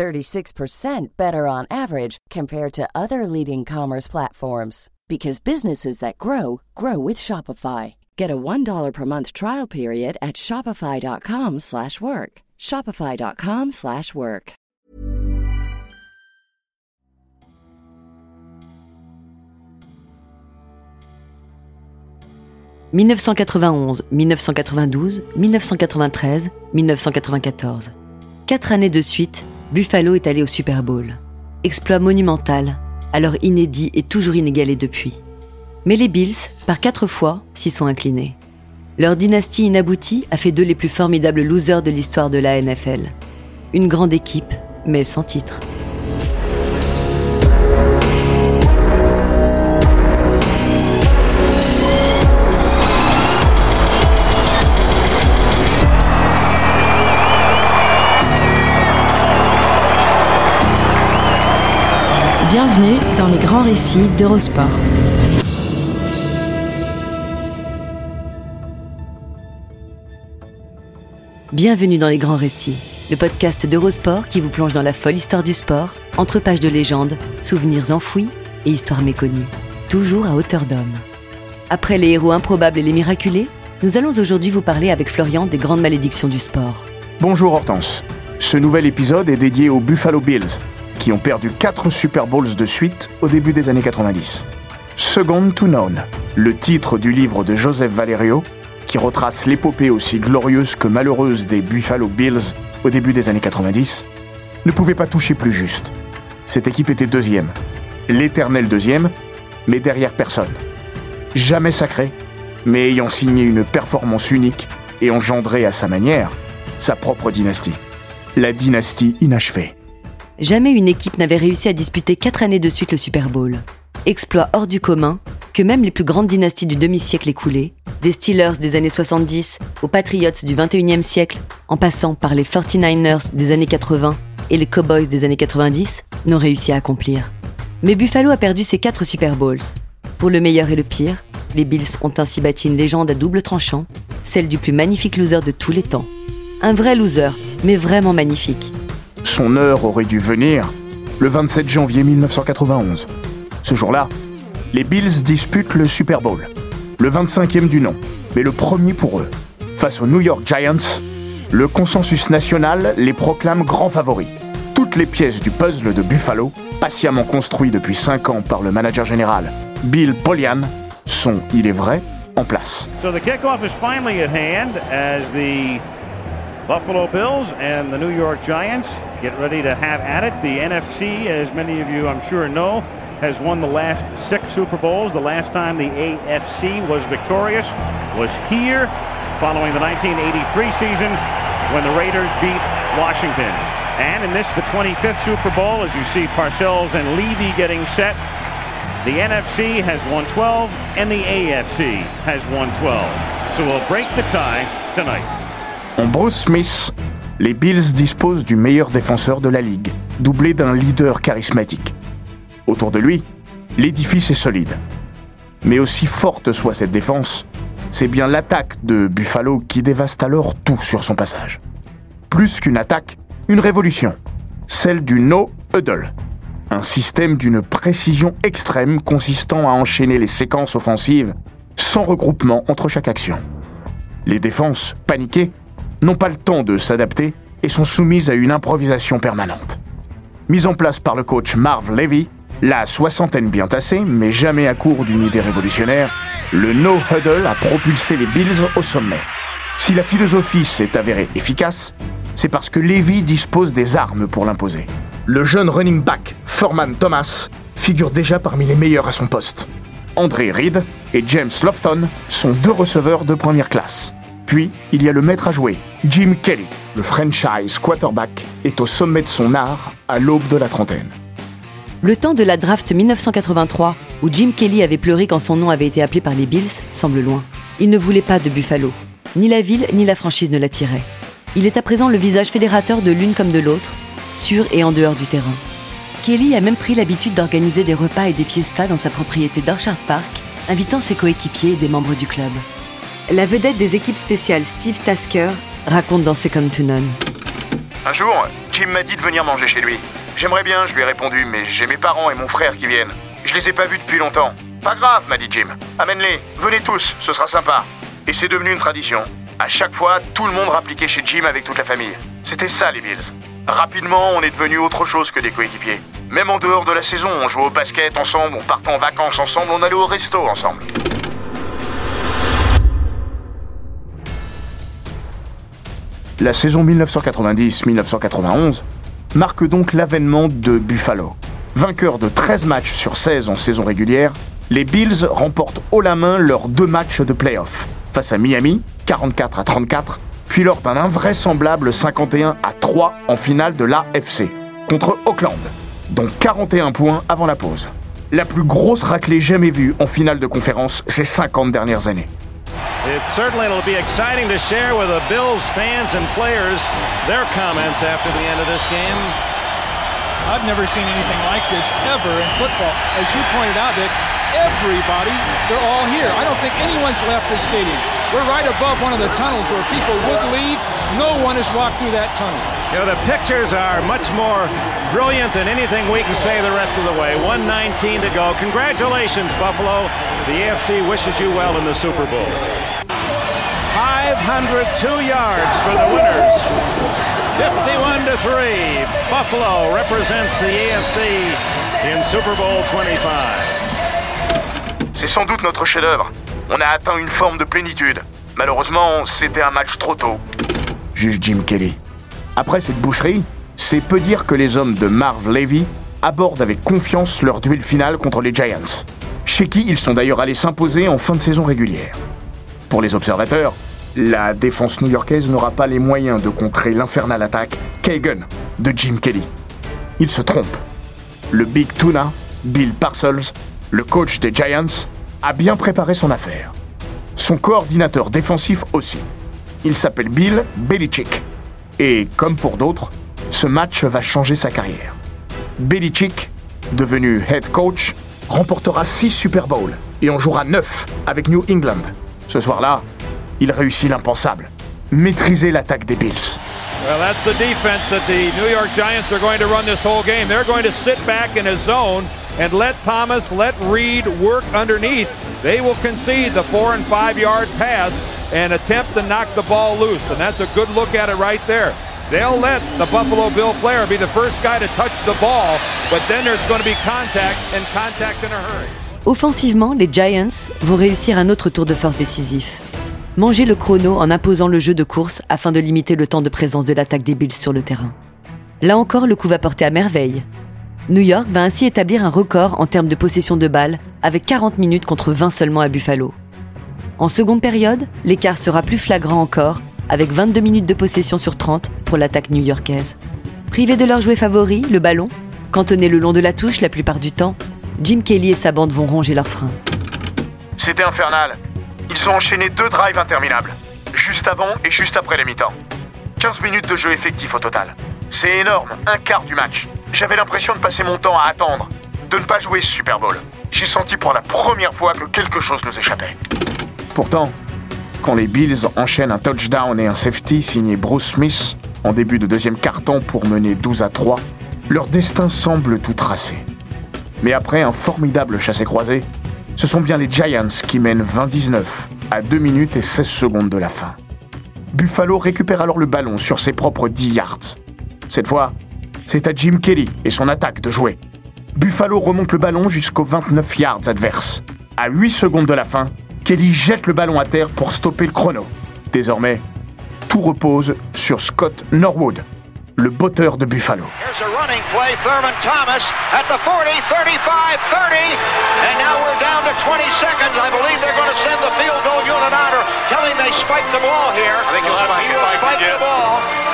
36% better on average compared to other leading commerce platforms because businesses that grow grow with Shopify. Get a $1 per month trial period at shopify.com/work. shopify.com/work. « 1991, 1992, 1993, 1994. Quatre années de suite, Buffalo est allé au Super Bowl. Exploit monumental, alors inédit et toujours inégalé depuis. Mais les Bills, par quatre fois, s'y sont inclinés. Leur dynastie inaboutie a fait d'eux les plus formidables losers de l'histoire de la NFL. Une grande équipe, mais sans titre. Bienvenue dans les grands récits d'Eurosport. Bienvenue dans les grands récits, le podcast d'Eurosport qui vous plonge dans la folle histoire du sport, entre pages de légendes, souvenirs enfouis et histoires méconnues, toujours à hauteur d'homme. Après les héros improbables et les miraculés, nous allons aujourd'hui vous parler avec Florian des grandes malédictions du sport. Bonjour Hortense. Ce nouvel épisode est dédié aux Buffalo Bills, qui ont perdu 4 Super Bowls de suite au début des années 90. Second to None, le titre du livre de Joseph Valerio, qui retrace l'épopée aussi glorieuse que malheureuse des Buffalo Bills au début des années 90, ne pouvait pas toucher plus juste. Cette équipe était deuxième, l'éternel deuxième, mais derrière personne. Jamais sacré, mais ayant signé une performance unique et engendré à sa manière sa propre dynastie. La dynastie inachevée. Jamais une équipe n'avait réussi à disputer quatre années de suite le Super Bowl. Exploit hors du commun que même les plus grandes dynasties du demi-siècle écoulé, des Steelers des années 70 aux Patriots du 21e siècle, en passant par les 49ers des années 80 et les Cowboys des années 90, n'ont réussi à accomplir. Mais Buffalo a perdu ses quatre Super Bowls. Pour le meilleur et le pire, les Bills ont ainsi bâti une légende à double tranchant, celle du plus magnifique loser de tous les temps. Un vrai loser, mais vraiment magnifique. Son heure aurait dû venir le 27 janvier 1991. Ce jour-là, les Bills disputent le Super Bowl, le 25e du nom, mais le premier pour eux. Face aux New York Giants, le consensus national les proclame grands favoris. Toutes les pièces du puzzle de Buffalo, patiemment construit depuis 5 ans par le manager général Bill Polian, sont, il est vrai, en place. So the kickoff is finally at hand as the Buffalo Bills and the New York Giants get ready to have at it. The NFC, as many of you I'm sure know, has won the last six Super Bowls. The last time the AFC was victorious was here following the 1983 season when the Raiders beat Washington. And in this, the 25th Super Bowl, as you see Parcells and Levy getting set, the NFC has won 12 and the AFC has won 12. So we'll break the tie tonight. Bruce Smith, les Bills disposent du meilleur défenseur de la ligue, doublé d'un leader charismatique. Autour de lui, l'édifice est solide. Mais aussi forte soit cette défense, c'est bien l'attaque de Buffalo qui dévaste alors tout sur son passage. Plus qu'une attaque, une révolution. Celle du no huddle. Un système d'une précision extrême consistant à enchaîner les séquences offensives sans regroupement entre chaque action. Les défenses, paniquées, n'ont pas le temps de s'adapter et sont soumises à une improvisation permanente. Mise en place par le coach Marv Levy, la soixantaine bien tassée, mais jamais à court d'une idée révolutionnaire, le no-huddle a propulsé les Bills au sommet. Si la philosophie s'est avérée efficace, c'est parce que Levy dispose des armes pour l'imposer. Le jeune running back Furman Thomas figure déjà parmi les meilleurs à son poste. André Reed et James Lofton sont deux receveurs de première classe. Puis, il y a le maître à jouer, Jim Kelly. Le franchise quarterback est au sommet de son art à l'aube de la trentaine. Le temps de la draft 1983, où Jim Kelly avait pleuré quand son nom avait été appelé par les Bills, semble loin. Il ne voulait pas de Buffalo. Ni la ville ni la franchise ne l'attiraient. Il est à présent le visage fédérateur de l'une comme de l'autre, sur et en dehors du terrain. Kelly a même pris l'habitude d'organiser des repas et des fiestas dans sa propriété d'Orchard Park, invitant ses coéquipiers et des membres du club. La vedette des équipes spéciales Steve Tasker raconte dans Second to None. Un jour, Jim m'a dit de venir manger chez lui. J'aimerais bien, je lui ai répondu, mais j'ai mes parents et mon frère qui viennent. Je les ai pas vus depuis longtemps. Pas grave, m'a dit Jim. Amène-les, venez tous, ce sera sympa. Et c'est devenu une tradition. À chaque fois, tout le monde rappliquait chez Jim avec toute la famille. C'était ça les Bills. Rapidement, on est devenu autre chose que des coéquipiers. Même en dehors de la saison, on jouait au basket ensemble, on partait en vacances ensemble, on allait au resto ensemble. La saison 1990-1991 marque donc l'avènement de Buffalo. Vainqueurs de 13 matchs sur 16 en saison régulière, les Bills remportent haut la main leurs deux matchs de playoff face à Miami, 44 à 34, puis lors d'un invraisemblable 51 à 3 en finale de l'AFC contre Auckland, dont 41 points avant la pause. La plus grosse raclée jamais vue en finale de conférence ces 50 dernières années. It certainly will be exciting to share with the Bills fans and players their comments after the end of this game. I've never seen anything like this ever in football. As you pointed out, that everybody, they're all here. I don't think anyone's left the stadium. We're right above one of the tunnels where people would leave. No one has walked through that tunnel. You know, the pictures are much more brilliant than anything we can say the rest of the way. 119 to go. Congratulations, Buffalo. The AFC wishes you well in the Super Bowl. 502 yards for the winners. 51 to 3. Buffalo represents the AFC in Super Bowl 25. C'est sans doute notre chef-d'œuvre. On a atteint une forme de plénitude. Malheureusement, c'était un match trop tôt. Juge Jim Kelly. Après cette boucherie, c'est peu dire que les hommes de Marv Levy abordent avec confiance leur duel final contre les Giants, chez qui ils sont d'ailleurs allés s'imposer en fin de saison régulière. Pour les observateurs, la défense new-yorkaise n'aura pas les moyens de contrer l'infernale attaque Kagan de Jim Kelly. Il se trompe. Le Big Tuna, Bill Parcells, le coach des Giants, a bien préparé son affaire. Son coordinateur défensif aussi. Il s'appelle Bill Belichick. Et comme pour d'autres, ce match va changer sa carrière. Belichick, devenu head coach, remportera 6 Super Bowls et en jouera 9 avec New England. Ce soir-là, il réussit l'impensable. Maîtriser l'attaque des Bills. Well, that's the defense that Giants are going to run this whole game. They're going zone and let Thomas, let Reed work underneath. They will concede the four and five yard pass and attempt to knock the ball loose. And that's a good look at it right there. They'll let the Buffalo Bill player be the first guy to touch the ball, but then there's going to be contact and contact in a hurry. Offensivement, les Giants vont réussir un autre tour de force décisif. Manger le chrono en imposant le jeu de course afin de limiter le temps de présence de l'attaque des Bills sur le terrain. Là encore, le coup va porter à merveille. New York va ainsi établir un record en termes de possession de balles avec 40 minutes contre 20 seulement à Buffalo. En seconde période, l'écart sera plus flagrant encore avec 22 minutes de possession sur 30 pour l'attaque new-yorkaise. Privés de leur jouet favori, le ballon, cantonnés le long de la touche la plupart du temps, Jim Kelly et sa bande vont ronger leurs freins. C'était infernal. Ils ont enchaîné deux drives interminables, juste avant et juste après les mi-temps. 15 minutes de jeu effectif au total. C'est énorme, un quart du match. J'avais l'impression de passer mon temps à attendre, de ne pas jouer Super Bowl. J'ai senti pour la première fois que quelque chose nous échappait. Pourtant, quand les Bills enchaînent un touchdown et un safety signé Bruce Smith en début de deuxième carton pour mener 12 à 3, leur destin semble tout tracé. Mais après un formidable chassé-croisé, ce sont bien les Giants qui mènent 20-19 à 2 minutes et 16 secondes de la fin. Buffalo récupère alors le ballon sur ses propres 10 yards. Cette fois, c'est à Jim Kelly et son attaque de jouer. Buffalo remonte le ballon jusqu'aux 29 yards adverses. À 8 secondes de la fin, Kelly jette le ballon à terre pour stopper le chrono. Désormais, tout repose sur Scott Norwood, le botteur de Buffalo.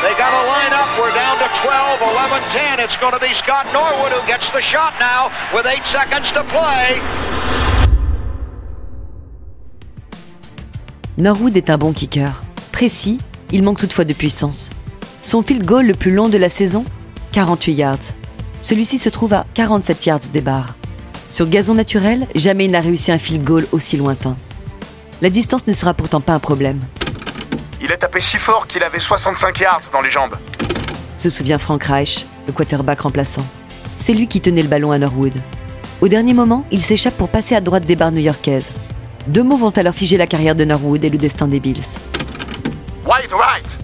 Here's a running play. Thurman Thomas at the 40, 35, 30. And now we're down to 20 seconds. I believe they're going to send the field goal unit out. Or Kelly may spike the ball here. I think he'll spike it, He will Mike, spike yeah. the ball. They got to line up. We're down to 12, 11, 10. It's going to be Scott Norwood who gets the shot now with eight seconds to play. Norwood est un bon kicker. Précis, il manque toutefois de puissance. Son field goal le plus long de la saison? 48 yards. Celui-ci se trouve à 47 yards des barres. Sur gazon naturel, jamais il n'a réussi un field goal aussi lointain. La distance ne sera pourtant pas un problème. Il a tapé si fort qu'il avait 65 yards dans les jambes. Se souvient Frank Reich, le quarterback remplaçant. C'est lui qui tenait le ballon à Norwood. Au dernier moment, il s'échappe pour passer à droite des barres new-yorkaises. Deux mots vont alors figer la carrière de Norwood et le destin des Bills. Wide right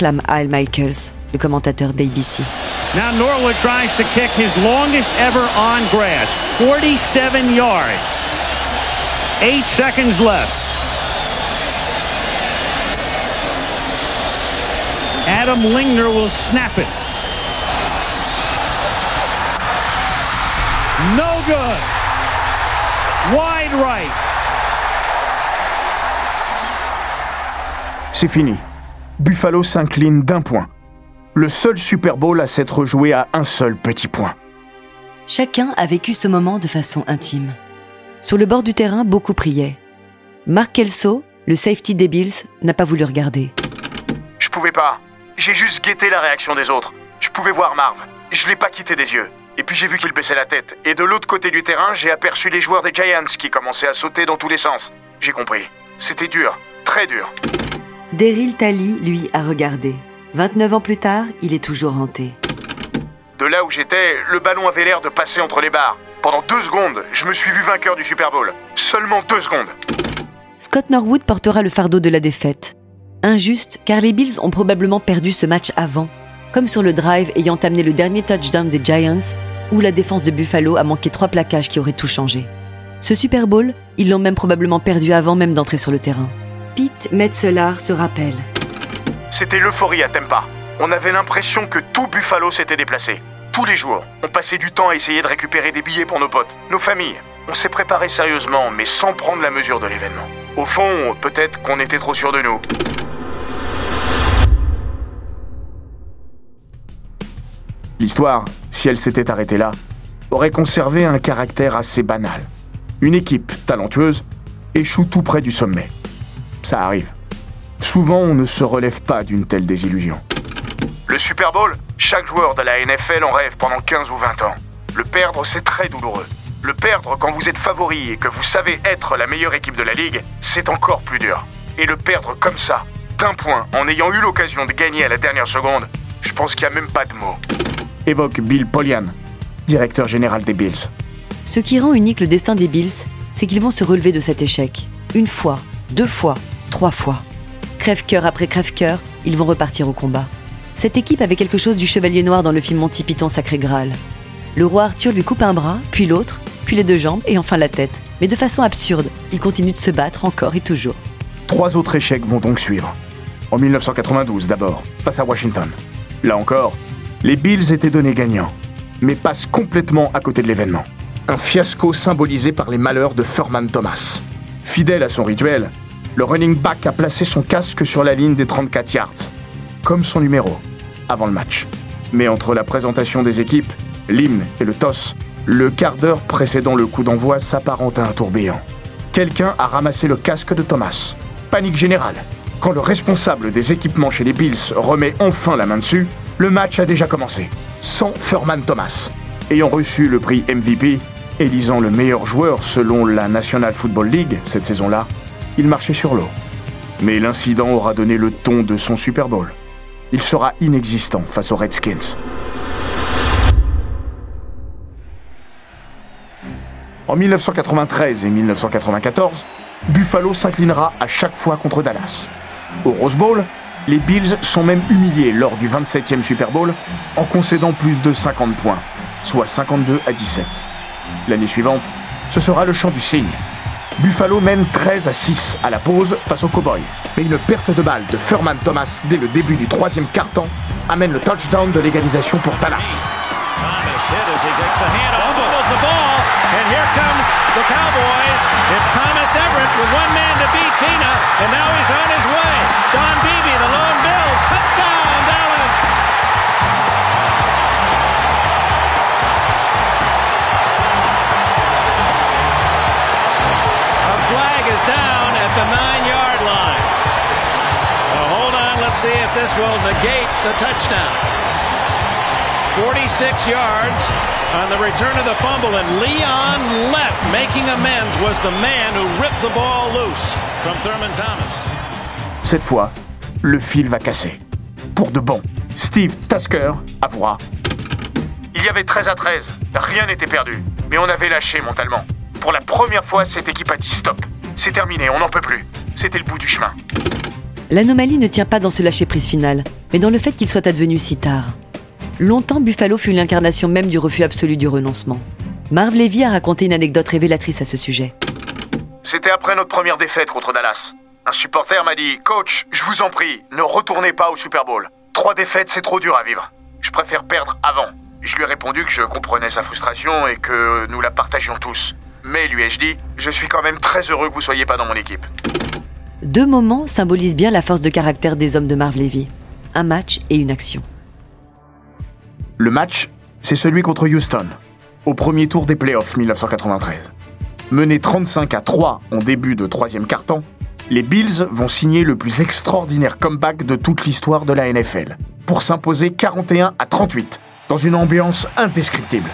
clame Al Michaels, le commentateur d'ABC. Now Norwood tries to kick his longest ever on grass, 47 yards. Eight seconds left. Adam Lingner will snap it. No good. Wide right. C'est fini. Buffalo s'incline d'un point. Le seul Super Bowl à s'être joué à un seul petit point. Chacun a vécu ce moment de façon intime. Sur le bord du terrain, beaucoup priaient. Mark Kelso, le safety des Bills, n'a pas voulu regarder. Je pouvais pas. J'ai juste guetté la réaction des autres. Je pouvais voir Marv. Je l'ai pas quitté des yeux. Et puis j'ai vu qu'il baissait la tête. Et de l'autre côté du terrain, j'ai aperçu les joueurs des Giants qui commençaient à sauter dans tous les sens. J'ai compris. C'était dur. Très dur. Daryl Talley, lui, a regardé. 29 ans plus tard, il est toujours hanté. De là où j'étais, le ballon avait l'air de passer entre les barres. Pendant deux secondes, je me suis vu vainqueur du Super Bowl. Seulement deux secondes. Scott Norwood portera le fardeau de la défaite. Injuste, car les Bills ont probablement perdu ce match avant, comme sur le drive ayant amené le dernier touchdown des Giants, où la défense de Buffalo a manqué trois plaquages qui auraient tout changé. Ce Super Bowl, ils l'ont même probablement perdu avant même d'entrer sur le terrain. Pete Metzeler se rappelle. C'était l'euphorie à Tempa. On avait l'impression que tout Buffalo s'était déplacé. Tous les jours, on passait du temps à essayer de récupérer des billets pour nos potes, nos familles. On s'est préparé sérieusement, mais sans prendre la mesure de l'événement. Au fond, peut-être qu'on était trop sûr de nous. L'histoire, si elle s'était arrêtée là, aurait conservé un caractère assez banal. Une équipe talentueuse échoue tout près du sommet. Ça arrive. Souvent, on ne se relève pas d'une telle désillusion. Le Super Bowl, chaque joueur de la NFL en rêve pendant 15 ou 20 ans. Le perdre, c'est très douloureux. Le perdre quand vous êtes favori et que vous savez être la meilleure équipe de la ligue, c'est encore plus dur. Et le perdre comme ça, d'un point, en ayant eu l'occasion de gagner à la dernière seconde, je pense qu'il n'y a même pas de mots. Évoque Bill Polian, directeur général des Bills. Ce qui rend unique le destin des Bills, c'est qu'ils vont se relever de cet échec. Une fois, deux fois, trois fois. Crève-cœur après crève-cœur, ils vont repartir au combat. Cette équipe avait quelque chose du chevalier noir dans le film Monty Python Sacré Graal. Le roi Arthur lui coupe un bras, puis l'autre, puis les deux jambes et enfin la tête. Mais de façon absurde, il continue de se battre encore et toujours. Trois autres échecs vont donc suivre. En 1992 d'abord, face à Washington. Là encore, les Bills étaient donnés gagnants, mais passent complètement à côté de l'événement. Un fiasco symbolisé par les malheurs de Furman Thomas. Fidèle à son rituel, le running back a placé son casque sur la ligne des 34 yards, comme son numéro, avant le match. Mais entre la présentation des équipes, l'hymne et le toss, le quart d'heure précédant le coup d'envoi s'apparente à un tourbillon. Quelqu'un a ramassé le casque de Thomas. Panique générale. Quand le responsable des équipements chez les Bills remet enfin la main dessus, le match a déjà commencé. Sans Furman Thomas. Ayant reçu le prix MVP, élisant le meilleur joueur selon la National Football League cette saison-là, il marchait sur l'eau. Mais l'incident aura donné le ton de son Super Bowl. Il sera inexistant face aux Redskins. En 1993 et 1994, Buffalo s'inclinera à chaque fois contre Dallas. Au Rose Bowl, les Bills sont même humiliés lors du 27e Super Bowl en concédant plus de 50 points, soit 52 à 17. L'année suivante, ce sera le chant du cygne. Buffalo mène 13 à 6 à la pause face aux Cowboys. Mais une perte de balle de Furman Thomas dès le début du troisième quart-temps amène le touchdown de l'égalisation pour Dallas. Thomas hit as he hand the ball, and here the Cowboys. This will negate the touchdown. 46 yards on the return of the fumble, and Leon Lett, making amends, was the man who ripped the ball loose from Thurman Thomas. Cette fois, le fil va casser. Pour de bon, Steve Tasker avouera Il y avait 13 à 13, rien n'était perdu, mais on avait lâché mentalement. Pour la première fois, cette équipe a dit stop. C'est terminé, on n'en peut plus. C'était le bout du chemin. L'anomalie ne tient pas dans ce lâcher-prise final, mais dans le fait qu'il soit advenu si tard. Longtemps, Buffalo fut l'incarnation même du refus absolu du renoncement. Marv Levy a raconté une anecdote révélatrice à ce sujet. C'était après notre première défaite contre Dallas. Un supporter m'a dit Coach, je vous en prie, ne retournez pas au Super Bowl. Trois défaites, c'est trop dur à vivre. Je préfère perdre avant. Je lui ai répondu que je comprenais sa frustration et que nous la partagions tous. Mais lui ai-je dit, je suis quand même très heureux que vous soyez pas dans mon équipe. Deux moments symbolisent bien la force de caractère des hommes de Marv Levy. Un match et une action. Le match, c'est celui contre Houston, au premier tour des playoffs 1993. Menés 35 à 3 en début de troisième quart-temps, les Bills vont signer le plus extraordinaire comeback de toute l'histoire de la NFL, pour s'imposer 41 à 38, dans une ambiance indescriptible.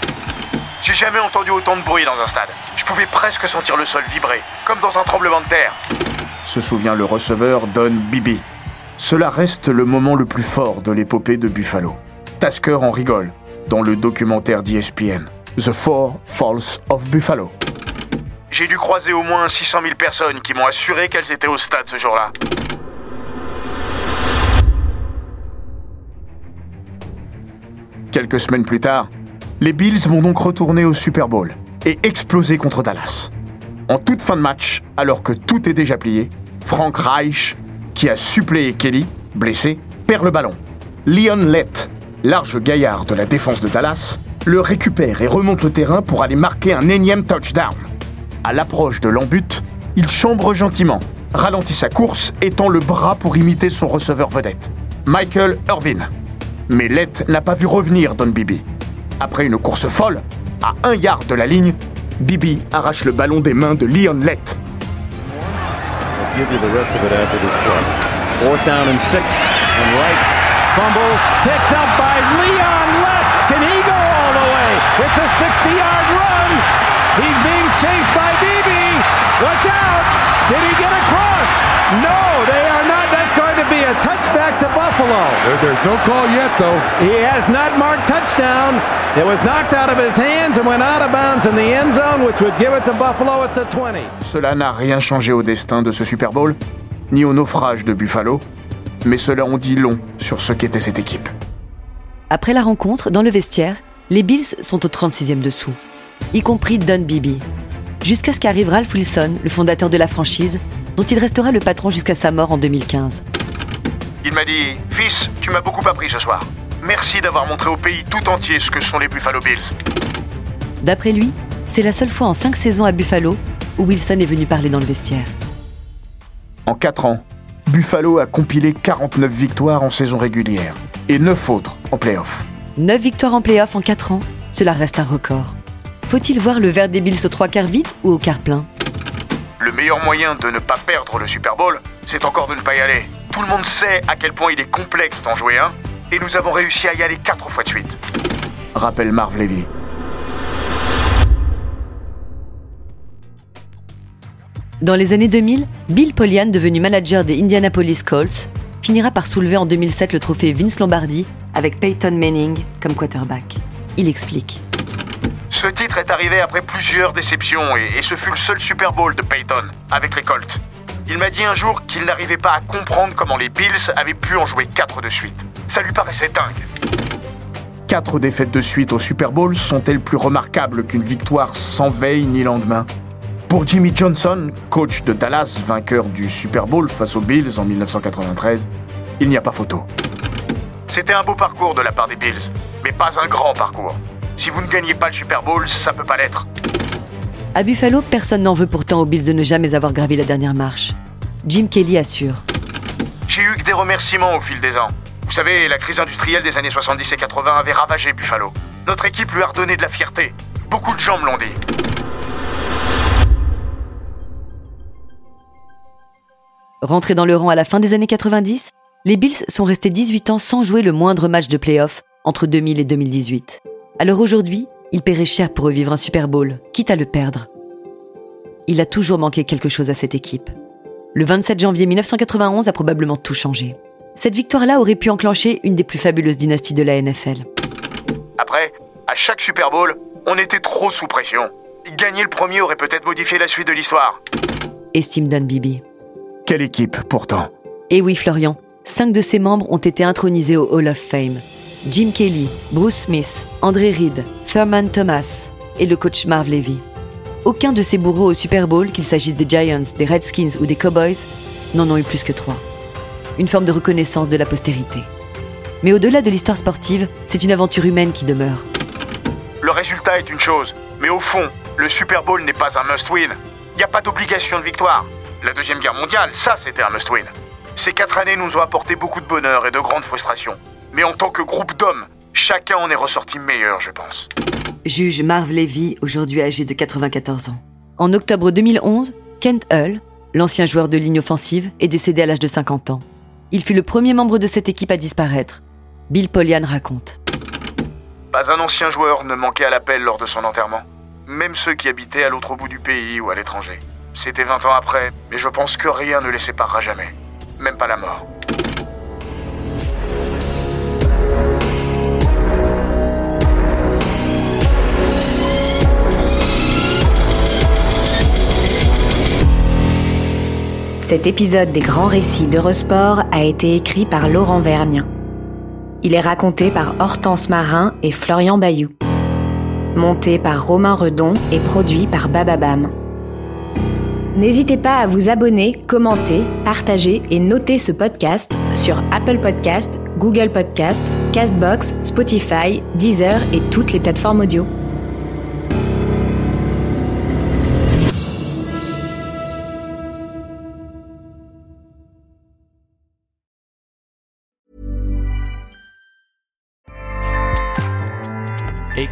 J'ai jamais entendu autant de bruit dans un stade. Je pouvais presque sentir le sol vibrer, comme dans un tremblement de terre. Se souvient le receveur Don Bibi. Cela reste le moment le plus fort de l'épopée de Buffalo. Tasker en rigole dans le documentaire d'ESPN, The Four Falls of Buffalo. J'ai dû croiser au moins 600 000 personnes qui m'ont assuré qu'elles étaient au stade ce jour-là. Quelques semaines plus tard, les Bills vont donc retourner au Super Bowl et exploser contre Dallas. En toute fin de match, alors que tout est déjà plié, Frank Reich, qui a suppléé Kelly, blessé, perd le ballon. Leon Lett, large gaillard de la défense de Dallas, le récupère et remonte le terrain pour aller marquer un énième touchdown. À l'approche de l'embut, il chambre gentiment, ralentit sa course et tend le bras pour imiter son receveur vedette, Michael Irvin. Mais Lett n'a pas vu revenir Don Bibi. Après une course folle, à un yard de la ligne, Bibi arrache le ballon des mains de Leon Lett. Give you the rest of it after this play. Fourth down and six, and right fumbles, picked up by Leon Lett. Can he go all the way? It's a 60-yard there's no call yet, though. He has not marked touchdown. It was knocked out of his hands and went out of bounds in the end zone, which would give it to Buffalo at the 20. Cela n'a rien changé au destin de ce Super Bowl, ni au naufrage de Buffalo, mais cela en dit long sur ce qu'était cette équipe. Après la rencontre, dans le vestiaire, les Bills sont au 36e dessous, y compris Don Bibi. Jusqu'à ce qu'arrive Ralph Wilson, le fondateur de la franchise, dont il restera le patron jusqu'à sa mort en 2015. Il m'a dit Fils, tu m'as beaucoup appris ce soir. Merci d'avoir montré au pays tout entier ce que sont les Buffalo Bills. D'après lui, c'est la seule fois en cinq saisons à Buffalo où Wilson est venu parler dans le vestiaire. En 4 ans, Buffalo a compilé 49 victoires en saison régulière et 9 autres en playoff. 9 victoires en playoff en 4 ans, cela reste un record. Faut-il voir le verre des Bills au trois quarts vide ou au quart plein? Le meilleur moyen de ne pas perdre le Super Bowl, c'est encore de ne pas y aller. Tout le monde sait à quel point il est complexe d'en jouer un, et nous avons réussi à y aller 4 fois de suite. Rappelle Marv Levy. Dans les années 2000, Bill Polian, devenu manager des Indianapolis Colts, finira par soulever en 2007 le trophée Vince Lombardi avec Peyton Manning comme quarterback. Il explique. Ce titre est arrivé après plusieurs déceptions et, et ce fut le seul Super Bowl de Peyton avec les Colts. Il m'a dit un jour qu'il n'arrivait pas à comprendre comment les Bills avaient pu en jouer 4 de suite. Ça lui paraissait dingue. Quatre défaites de suite au Super Bowl sont-elles plus remarquables qu'une victoire sans veille ni lendemain? Pour Jimmy Johnson, coach de Dallas, vainqueur du Super Bowl face aux Bills en 1993, il n'y a pas photo. C'était un beau parcours de la part des Bills, mais pas un grand parcours. Si vous ne gagnez pas le Super Bowl, ça peut pas l'être. À Buffalo, personne n'en veut pourtant aux Bills de ne jamais avoir gravi la dernière marche. Jim Kelly assure. J'ai eu que des remerciements au fil des ans. Vous savez, la crise industrielle des années 70 et 80 avait ravagé Buffalo. Notre équipe lui a redonné de la fierté. Beaucoup de gens me l'ont dit. Rentré dans le rang à la fin des années 90, Les Bills sont restés 18 ans sans jouer le moindre match de playoff entre 2000 et 2018. Alors aujourd'hui, ils paieraient cher pour revivre un Super Bowl, quitte à le perdre. Il a toujours manqué quelque chose à cette équipe. Le 27 janvier 1991 a probablement tout changé. Cette victoire-là aurait pu enclencher une des plus fabuleuses dynasties de la NFL. Après, à chaque Super Bowl, on était trop sous pression. Gagner le premier aurait peut-être modifié la suite de l'histoire. Estime Don Bibi. Quelle équipe, pourtant? Et oui, Florian, cinq de ses membres ont été intronisés au Hall of Fame. Jim Kelly, Bruce Smith, André Reed, Thurman Thomas et le coach Marv Levy. Aucun de ces bourreaux au Super Bowl, qu'il s'agisse des Giants, des Redskins ou des Cowboys, n'en ont eu plus que trois. Une forme de reconnaissance de la postérité. Mais au-delà de l'histoire sportive, c'est une aventure humaine qui demeure. Le résultat est une chose, mais au fond, le Super Bowl n'est pas un must-win. Il n'y a pas d'obligation de victoire. La Deuxième Guerre mondiale, ça c'était un must-win. Ces quatre années nous ont apporté beaucoup de bonheur et de grandes frustrations. Mais en tant que groupe d'hommes, chacun en est ressorti meilleur, je pense. Juge Marv Levy, aujourd'hui âgé de 94 ans. En octobre 2011, Kent Hull, l'ancien joueur de ligne offensive, est décédé à l'âge de 50 ans. Il fut le premier membre de cette équipe à disparaître. Bill Polian raconte. Pas un ancien joueur ne manquait à l'appel lors de son enterrement. Même ceux qui habitaient à l'autre bout du pays ou à l'étranger. C'était 20 ans après, mais je pense que rien ne les séparera jamais. Même pas la mort. Cet épisode des grands récits d'Eurosport a été écrit par Laurent Vergne. Il est raconté par Hortense Marin et Florian Bayou. Monté par Romain Redon et produit par Bababam. N'hésitez pas à vous abonner, commenter, partager et noter ce podcast sur Apple Podcast, Google Podcast, Castbox, Spotify, Deezer et toutes les plateformes audio.